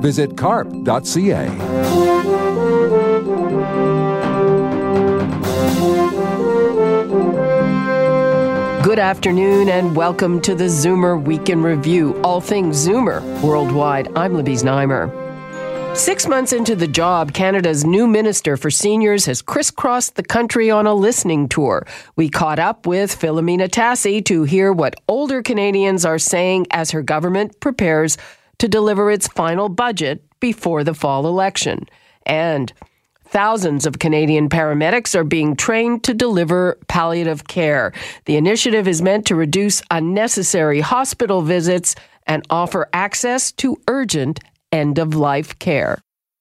Visit carp.ca. Good afternoon and welcome to the Zoomer Week in Review, all things Zoomer worldwide. I'm Libby Znaimer. Six months into the job, Canada's new Minister for Seniors has crisscrossed the country on a listening tour. We caught up with Filomena Tassi to hear what older Canadians are saying as her government prepares to deliver its final budget before the fall election. And Thousands of Canadian paramedics are being trained to deliver palliative care. The initiative is meant to reduce unnecessary hospital visits and offer access to urgent end of life care.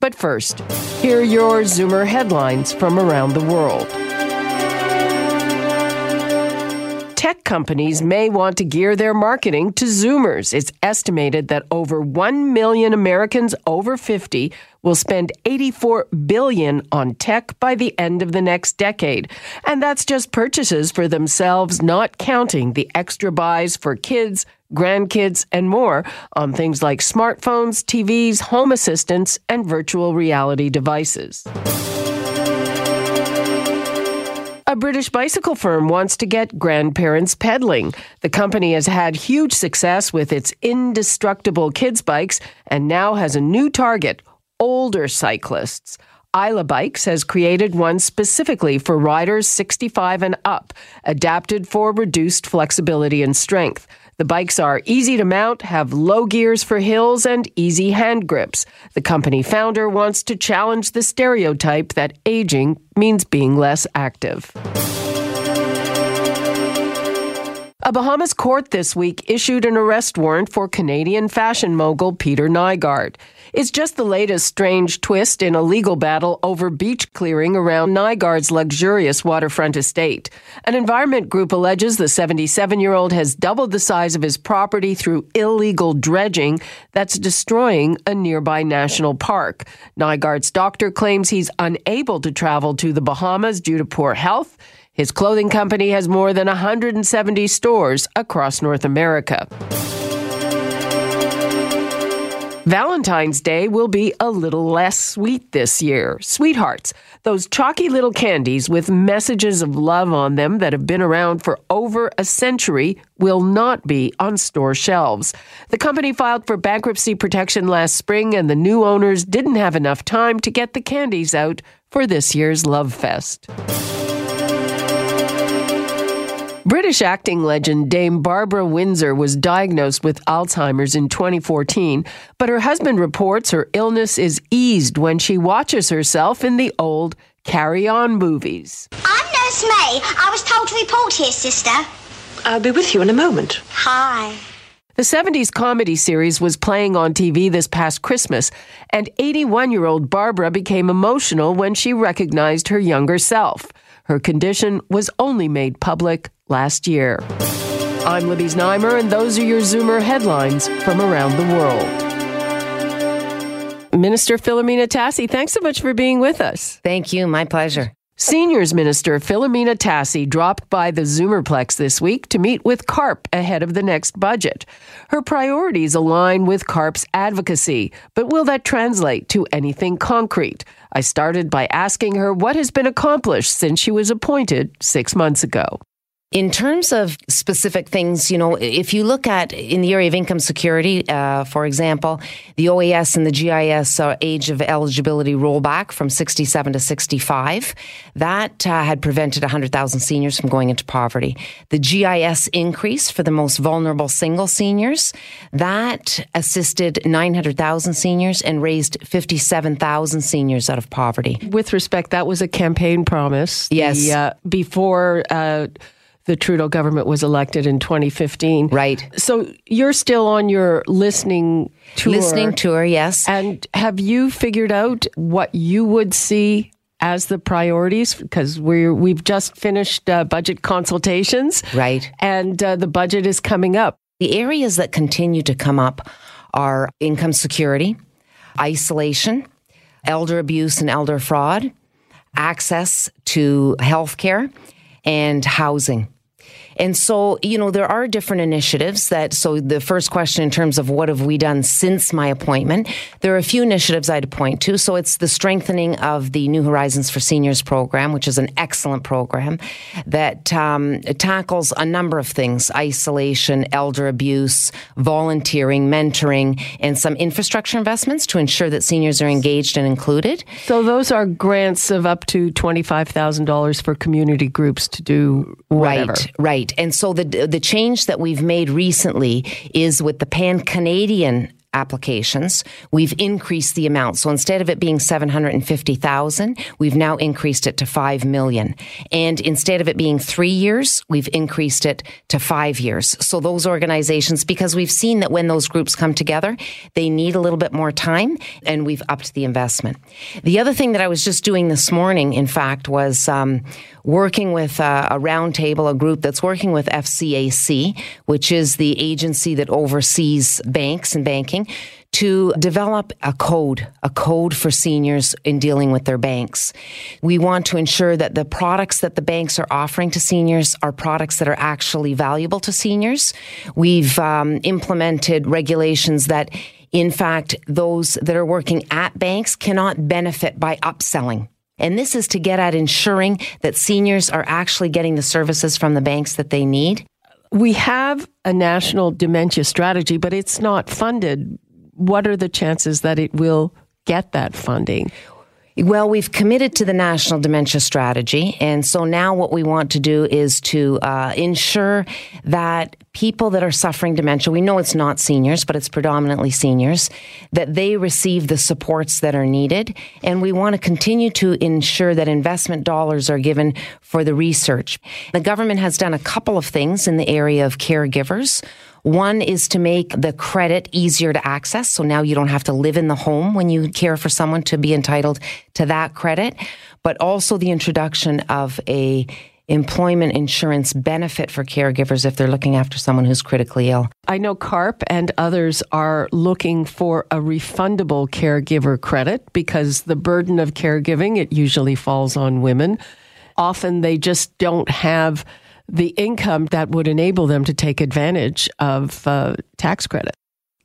But first, here are your Zoomer headlines from around the world. Tech companies may want to gear their marketing to Zoomers. It's estimated that over 1 million Americans over 50 will spend 84 billion on tech by the end of the next decade. And that's just purchases for themselves, not counting the extra buys for kids, grandkids, and more on things like smartphones, TVs, home assistants, and virtual reality devices. A British bicycle firm wants to get grandparents pedaling. The company has had huge success with its indestructible kids' bikes and now has a new target older cyclists. Isla Bikes has created one specifically for riders 65 and up, adapted for reduced flexibility and strength. The bikes are easy to mount, have low gears for hills, and easy hand grips. The company founder wants to challenge the stereotype that aging means being less active. A Bahamas court this week issued an arrest warrant for Canadian fashion mogul Peter Nygard. It's just the latest strange twist in a legal battle over beach clearing around Nygard's luxurious waterfront estate. An environment group alleges the 77 year old has doubled the size of his property through illegal dredging that's destroying a nearby national park. Nygard's doctor claims he's unable to travel to the Bahamas due to poor health. His clothing company has more than 170 stores across North America. Valentine's Day will be a little less sweet this year. Sweethearts, those chalky little candies with messages of love on them that have been around for over a century, will not be on store shelves. The company filed for bankruptcy protection last spring, and the new owners didn't have enough time to get the candies out for this year's Love Fest. British acting legend Dame Barbara Windsor was diagnosed with Alzheimer's in 2014, but her husband reports her illness is eased when she watches herself in the old Carry On movies. I'm Nurse May. I was told to report here, sister. I'll be with you in a moment. Hi. The 70s comedy series was playing on TV this past Christmas, and 81 year old Barbara became emotional when she recognized her younger self. Her condition was only made public last year. I'm Libby Znaimer, and those are your Zoomer headlines from around the world. Minister Filomena Tassi, thanks so much for being with us. Thank you. My pleasure. Seniors Minister Filomena Tassi dropped by the Zoomerplex this week to meet with CARP ahead of the next budget. Her priorities align with CARP's advocacy, but will that translate to anything concrete? I started by asking her what has been accomplished since she was appointed six months ago. In terms of specific things, you know, if you look at in the area of income security, uh, for example, the OAS and the GIS uh, age of eligibility rollback from 67 to 65, that uh, had prevented 100,000 seniors from going into poverty. The GIS increase for the most vulnerable single seniors, that assisted 900,000 seniors and raised 57,000 seniors out of poverty. With respect, that was a campaign promise. Yes. The, uh, before uh, the Trudeau government was elected in 2015. Right. So you're still on your listening tour. Listening tour, yes. And have you figured out what you would see as the priorities? Because we're we've just finished uh, budget consultations, Right. And uh, the budget is coming up. The areas that continue to come up are income security, isolation, elder abuse and elder fraud, access to healthcare, and housing. And so, you know, there are different initiatives that, so the first question in terms of what have we done since my appointment, there are a few initiatives I'd point to. So it's the strengthening of the New Horizons for Seniors program, which is an excellent program that um, tackles a number of things isolation, elder abuse, volunteering, mentoring, and some infrastructure investments to ensure that seniors are engaged and included. So those are grants of up to twenty-five thousand dollars for community groups to do whatever. Right, right. And so the the change that we've made recently is with the Pan Canadian applications, we've increased the amount. So instead of it being 750,000, we've now increased it to 5 million. And instead of it being 3 years, we've increased it to 5 years. So those organizations because we've seen that when those groups come together, they need a little bit more time and we've upped the investment. The other thing that I was just doing this morning in fact was um, working with uh, a roundtable, a group that's working with FCAC, which is the agency that oversees banks and banking, to develop a code, a code for seniors in dealing with their banks. We want to ensure that the products that the banks are offering to seniors are products that are actually valuable to seniors. We've um, implemented regulations that in fact, those that are working at banks cannot benefit by upselling. And this is to get at ensuring that seniors are actually getting the services from the banks that they need. We have a national dementia strategy, but it's not funded. What are the chances that it will get that funding? Well, we've committed to the national dementia strategy. And so now what we want to do is to uh, ensure that people that are suffering dementia, we know it's not seniors, but it's predominantly seniors, that they receive the supports that are needed. And we want to continue to ensure that investment dollars are given for the research. The government has done a couple of things in the area of caregivers. One is to make the credit easier to access. So now you don't have to live in the home when you care for someone to be entitled to that credit, but also the introduction of a employment insurance benefit for caregivers if they're looking after someone who's critically ill. I know CARP and others are looking for a refundable caregiver credit because the burden of caregiving, it usually falls on women. Often they just don't have the income that would enable them to take advantage of uh, tax credit.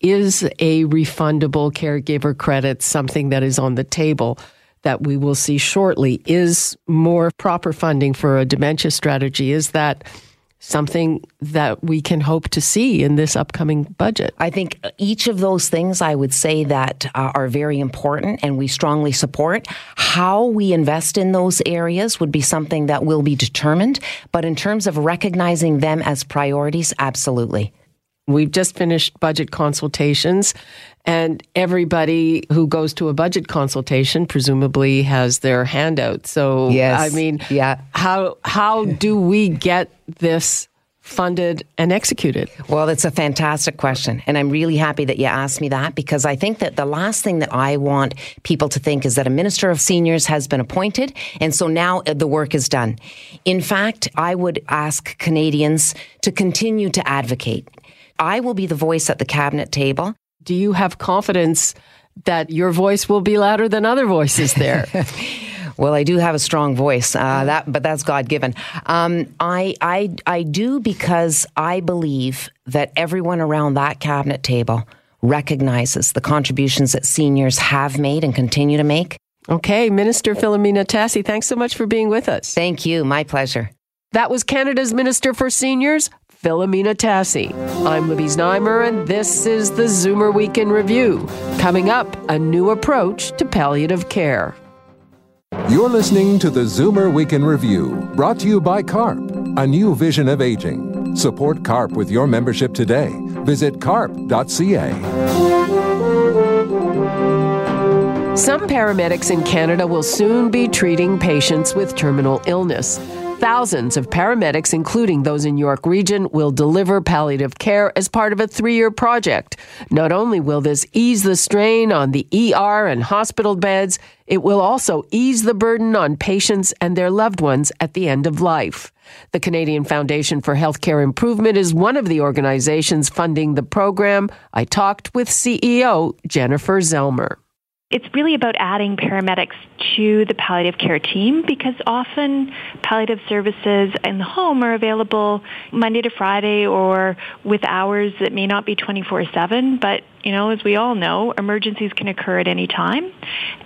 Is a refundable caregiver credit something that is on the table that we will see shortly? Is more proper funding for a dementia strategy? Is that something that we can hope to see in this upcoming budget? I think each of those things I would say that uh, are very important and we strongly support. How we invest in those areas would be something that will be determined. But in terms of recognizing them as priorities, absolutely. We've just finished budget consultations, and everybody who goes to a budget consultation presumably has their handout. So, Yes. I mean, Yeah. how how do we get this funded and executed? Well, it's a fantastic question. And I'm really happy that you asked me that because I think that the last thing that I want people to think is that a minister of seniors has been appointed. And so now uh, the work is done. In fact, I would ask Canadians to continue to advocate. I will be the voice at the cabinet table. Do you have confidence that your voice will be louder than other voices there? Well, I do have a strong voice, uh, that, but that's God given. Um, I, I, I do because I believe that everyone around that cabinet table recognizes the contributions that seniors have made and continue to make. okay, Minister Filomena Tassi, thanks so much for being with us. Thank you. My pleasure. That was Canada's Minister for Seniors, Filomena Tassi. I'm Libby Znaimer, and this is the Zoomer Week in Review. Coming up, a new approach to palliative care. You're listening to the Zoomer Week in Review, brought to you by CARP, a new vision of aging. Support CARP with your membership today. Visit carp.ca. Some paramedics in Canada will soon be treating patients with terminal illness. Thousands of paramedics, including those in York Region, will deliver palliative care as part of a three year project. Not only will this ease the strain on the ER and hospital beds, it will also ease the burden on patients and their loved ones at the end of life. The Canadian Foundation for Healthcare Improvement is one of the organizations funding the program. I talked with CEO Jennifer Zelmer. It's really about adding paramedics to the palliative care team because often palliative services in the home are available Monday to Friday or with hours that may not be 24-7, but you know, as we all know, emergencies can occur at any time.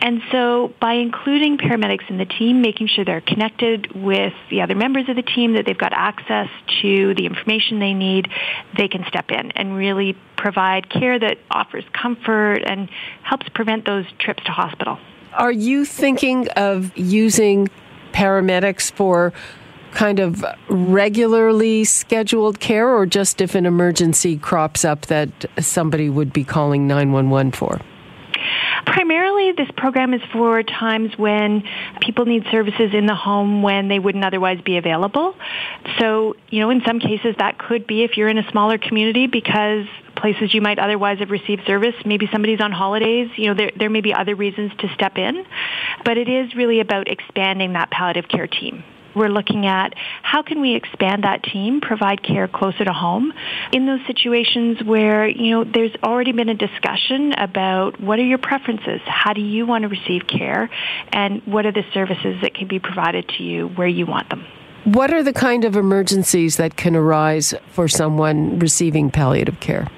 And so by including paramedics in the team, making sure they're connected with the other members of the team, that they've got access to the information they need, they can step in and really provide care that offers comfort and helps prevent those trips to hospital. Are you thinking of using paramedics for kind of regularly scheduled care or just if an emergency crops up that somebody would be calling 911 for? Primarily, this program is for times when people need services in the home when they wouldn't otherwise be available. So, you know, in some cases that could be if you're in a smaller community because places you might otherwise have received service. Maybe somebody's on holidays. You know, there, there may be other reasons to step in. But it is really about expanding that palliative care team. We're looking at how can we expand that team, provide care closer to home in those situations where, you know, there's already been a discussion about what are your preferences? How do you want to receive care? And what are the services that can be provided to you where you want them? What are the kind of emergencies that can arise for someone receiving palliative care?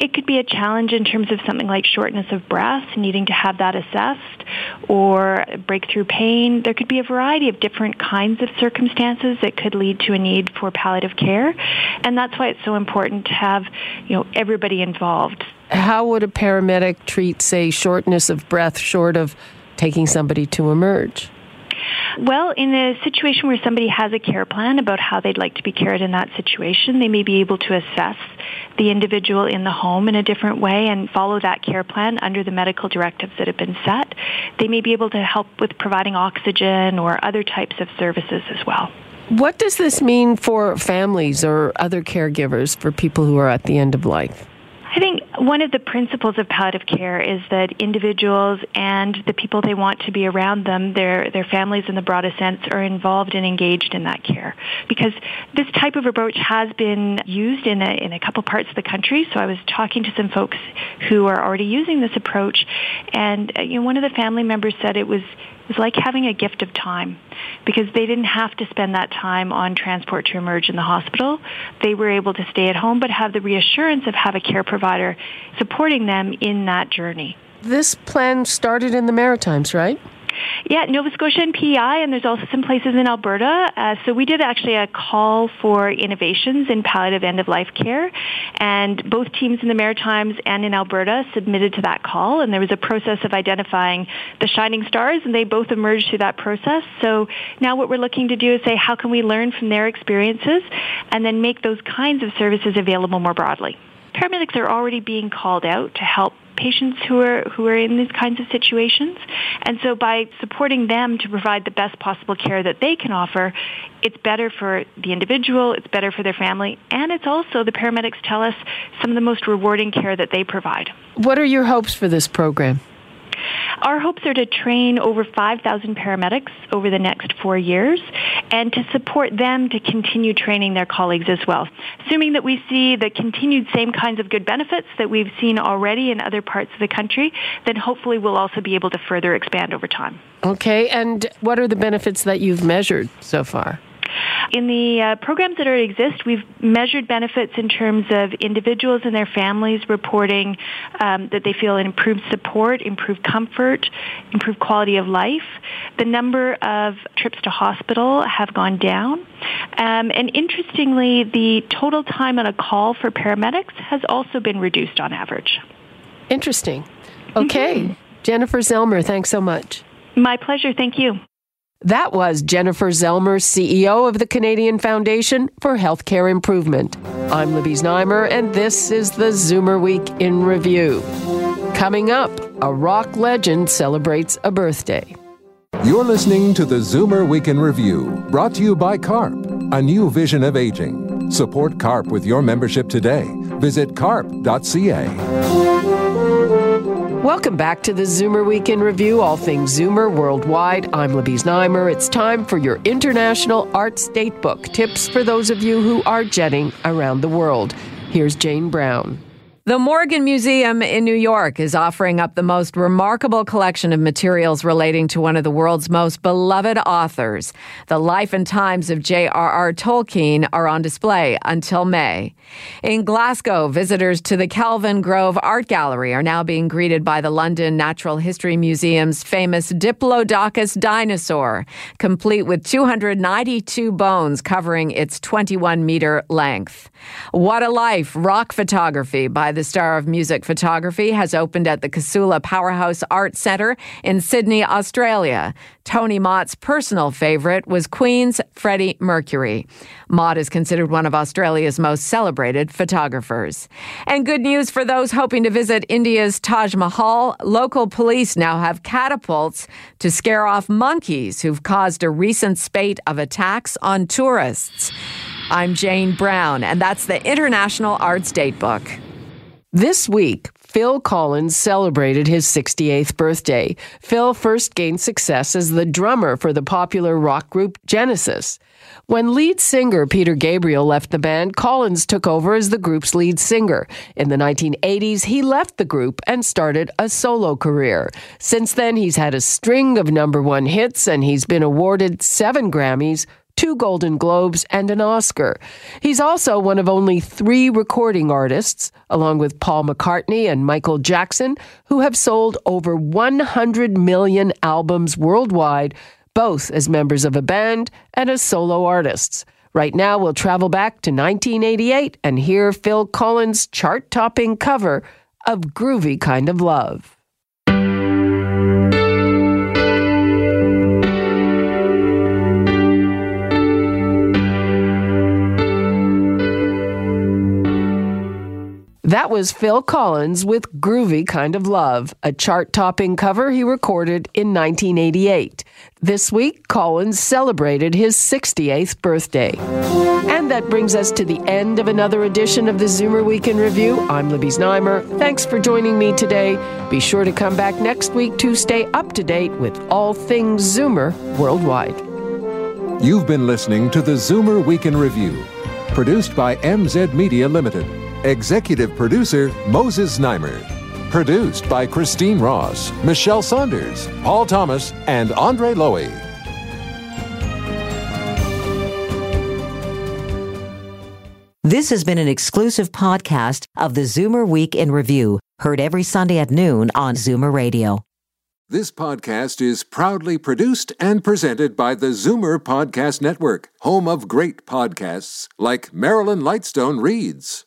It could be a challenge in terms of something like shortness of breath, needing to have that assessed, or breakthrough pain. There could be a variety of different kinds of circumstances that could lead to a need for palliative care, and that's why it's so important to have, you know, everybody involved. How would a paramedic treat, say, shortness of breath short of taking somebody to emerge? Well, in a situation where somebody has a care plan about how they'd like to be cared in that situation, they may be able to assess the individual in the home in a different way and follow that care plan under the medical directives that have been set. They may be able to help with providing oxygen or other types of services as well. What does this mean for families or other caregivers for people who are at the end of life? I think one of the principles of palliative care is that individuals and the people they want to be around them, their their families in the broadest sense, are involved and engaged in that care. Because this type of approach has been used in a in a couple parts of the country. So I was talking to some folks who are already using this approach, and uh, you know, one of the family members said it was it was like having a gift of time because they didn't have to spend that time on transport to emerge in the hospital. They were able to stay at home but have the reassurance of have a care provider supporting them in that journey. This plan started in the Maritimes, right? Yeah, Nova Scotia and PEI, and there's also some places in Alberta. Uh, so we did actually a call for innovations in palliative end-of-life care, and both teams in the Maritimes and in Alberta submitted to that call, and there was a process of identifying the shining stars, and they both emerged through that process. So now what we're looking to do is say, how can we learn from their experiences, and then make those kinds of services available more broadly paramedics are already being called out to help patients who are who are in these kinds of situations. And so by supporting them to provide the best possible care that they can offer, it's better for the individual, it's better for their family, and it's also the paramedics tell us some of the most rewarding care that they provide. What are your hopes for this program? Our hopes are to train over 5,000 paramedics over the next four years and to support them to continue training their colleagues as well. Assuming that we see the continued same kinds of good benefits that we've seen already in other parts of the country, then hopefully we'll also be able to further expand over time. Okay, and what are the benefits that you've measured so far? In the uh, programs that already exist, we've measured benefits in terms of individuals and their families reporting um, that they feel improved support, improved comfort, improved quality of life. The number of trips to hospital have gone down. Um, and interestingly, the total time on a call for paramedics has also been reduced on average. Interesting. Okay. Mm-hmm. Jennifer Zelmer, thanks so much. My pleasure. Thank you. That was Jennifer Zelmer, CEO of the Canadian Foundation for Healthcare Improvement. I'm Libby Znaimer, and this is the Zoomer Week in Review. Coming up, a rock legend celebrates a birthday. You're listening to the Zoomer Week in Review, brought to you by CARP, a new vision of aging. Support CARP with your membership today. Visit carp.ca. Welcome back to the Zoomer Week in Review, all things Zoomer worldwide. I'm Libby Znaimer. It's time for your International Arts Datebook tips for those of you who are jetting around the world. Here's Jane Brown. The Morgan Museum in New York is offering up the most remarkable collection of materials relating to one of the world's most beloved authors. The life and times of J.R.R. Tolkien are on display until May. In Glasgow, visitors to the Kelvingrove Art Gallery are now being greeted by the London Natural History Museum's famous Diplodocus dinosaur, complete with 292 bones covering its 21 meter length. What a Life rock photography by the star of music photography has opened at the Casula Powerhouse Art Centre in Sydney, Australia. Tony Mott's personal favourite was Queen's Freddie Mercury. Mott is considered one of Australia's most celebrated photographers. And good news for those hoping to visit India's Taj Mahal. Local police now have catapults to scare off monkeys who've caused a recent spate of attacks on tourists. I'm Jane Brown, and that's the International Arts Datebook. This week, Phil Collins celebrated his 68th birthday. Phil first gained success as the drummer for the popular rock group Genesis. When lead singer Peter Gabriel left the band, Collins took over as the group's lead singer. In the 1980s, he left the group and started a solo career. Since then, he's had a string of number one hits and he's been awarded seven Grammys, two Golden Globes, and an Oscar. He's also one of only three recording artists, along with Paul McCartney and Michael Jackson, who have sold over 100 million albums worldwide, both as members of a band and as solo artists. Right now, we'll travel back to 1988 and hear Phil Collins' chart topping cover of Groovy Kind of Love. That was Phil Collins with Groovy Kind of Love, a chart topping cover he recorded in 1988. This week, Collins celebrated his 68th birthday. And that brings us to the end of another edition of the Zoomer Week in Review. I'm Libby Znaimer. Thanks for joining me today. Be sure to come back next week to stay up to date with all things Zoomer worldwide. You've been listening to the Zoomer Week in Review, produced by MZ Media Limited. Executive producer Moses Znaimer. Produced by Christine Ross, Michelle Saunders, Paul Thomas, and Andre Lowy. This has been an exclusive podcast of the Zoomer Week in Review, heard every Sunday at noon on Zoomer Radio. This podcast is proudly produced and presented by the Zoomer Podcast Network, home of great podcasts like Marilyn Lightstone Reads,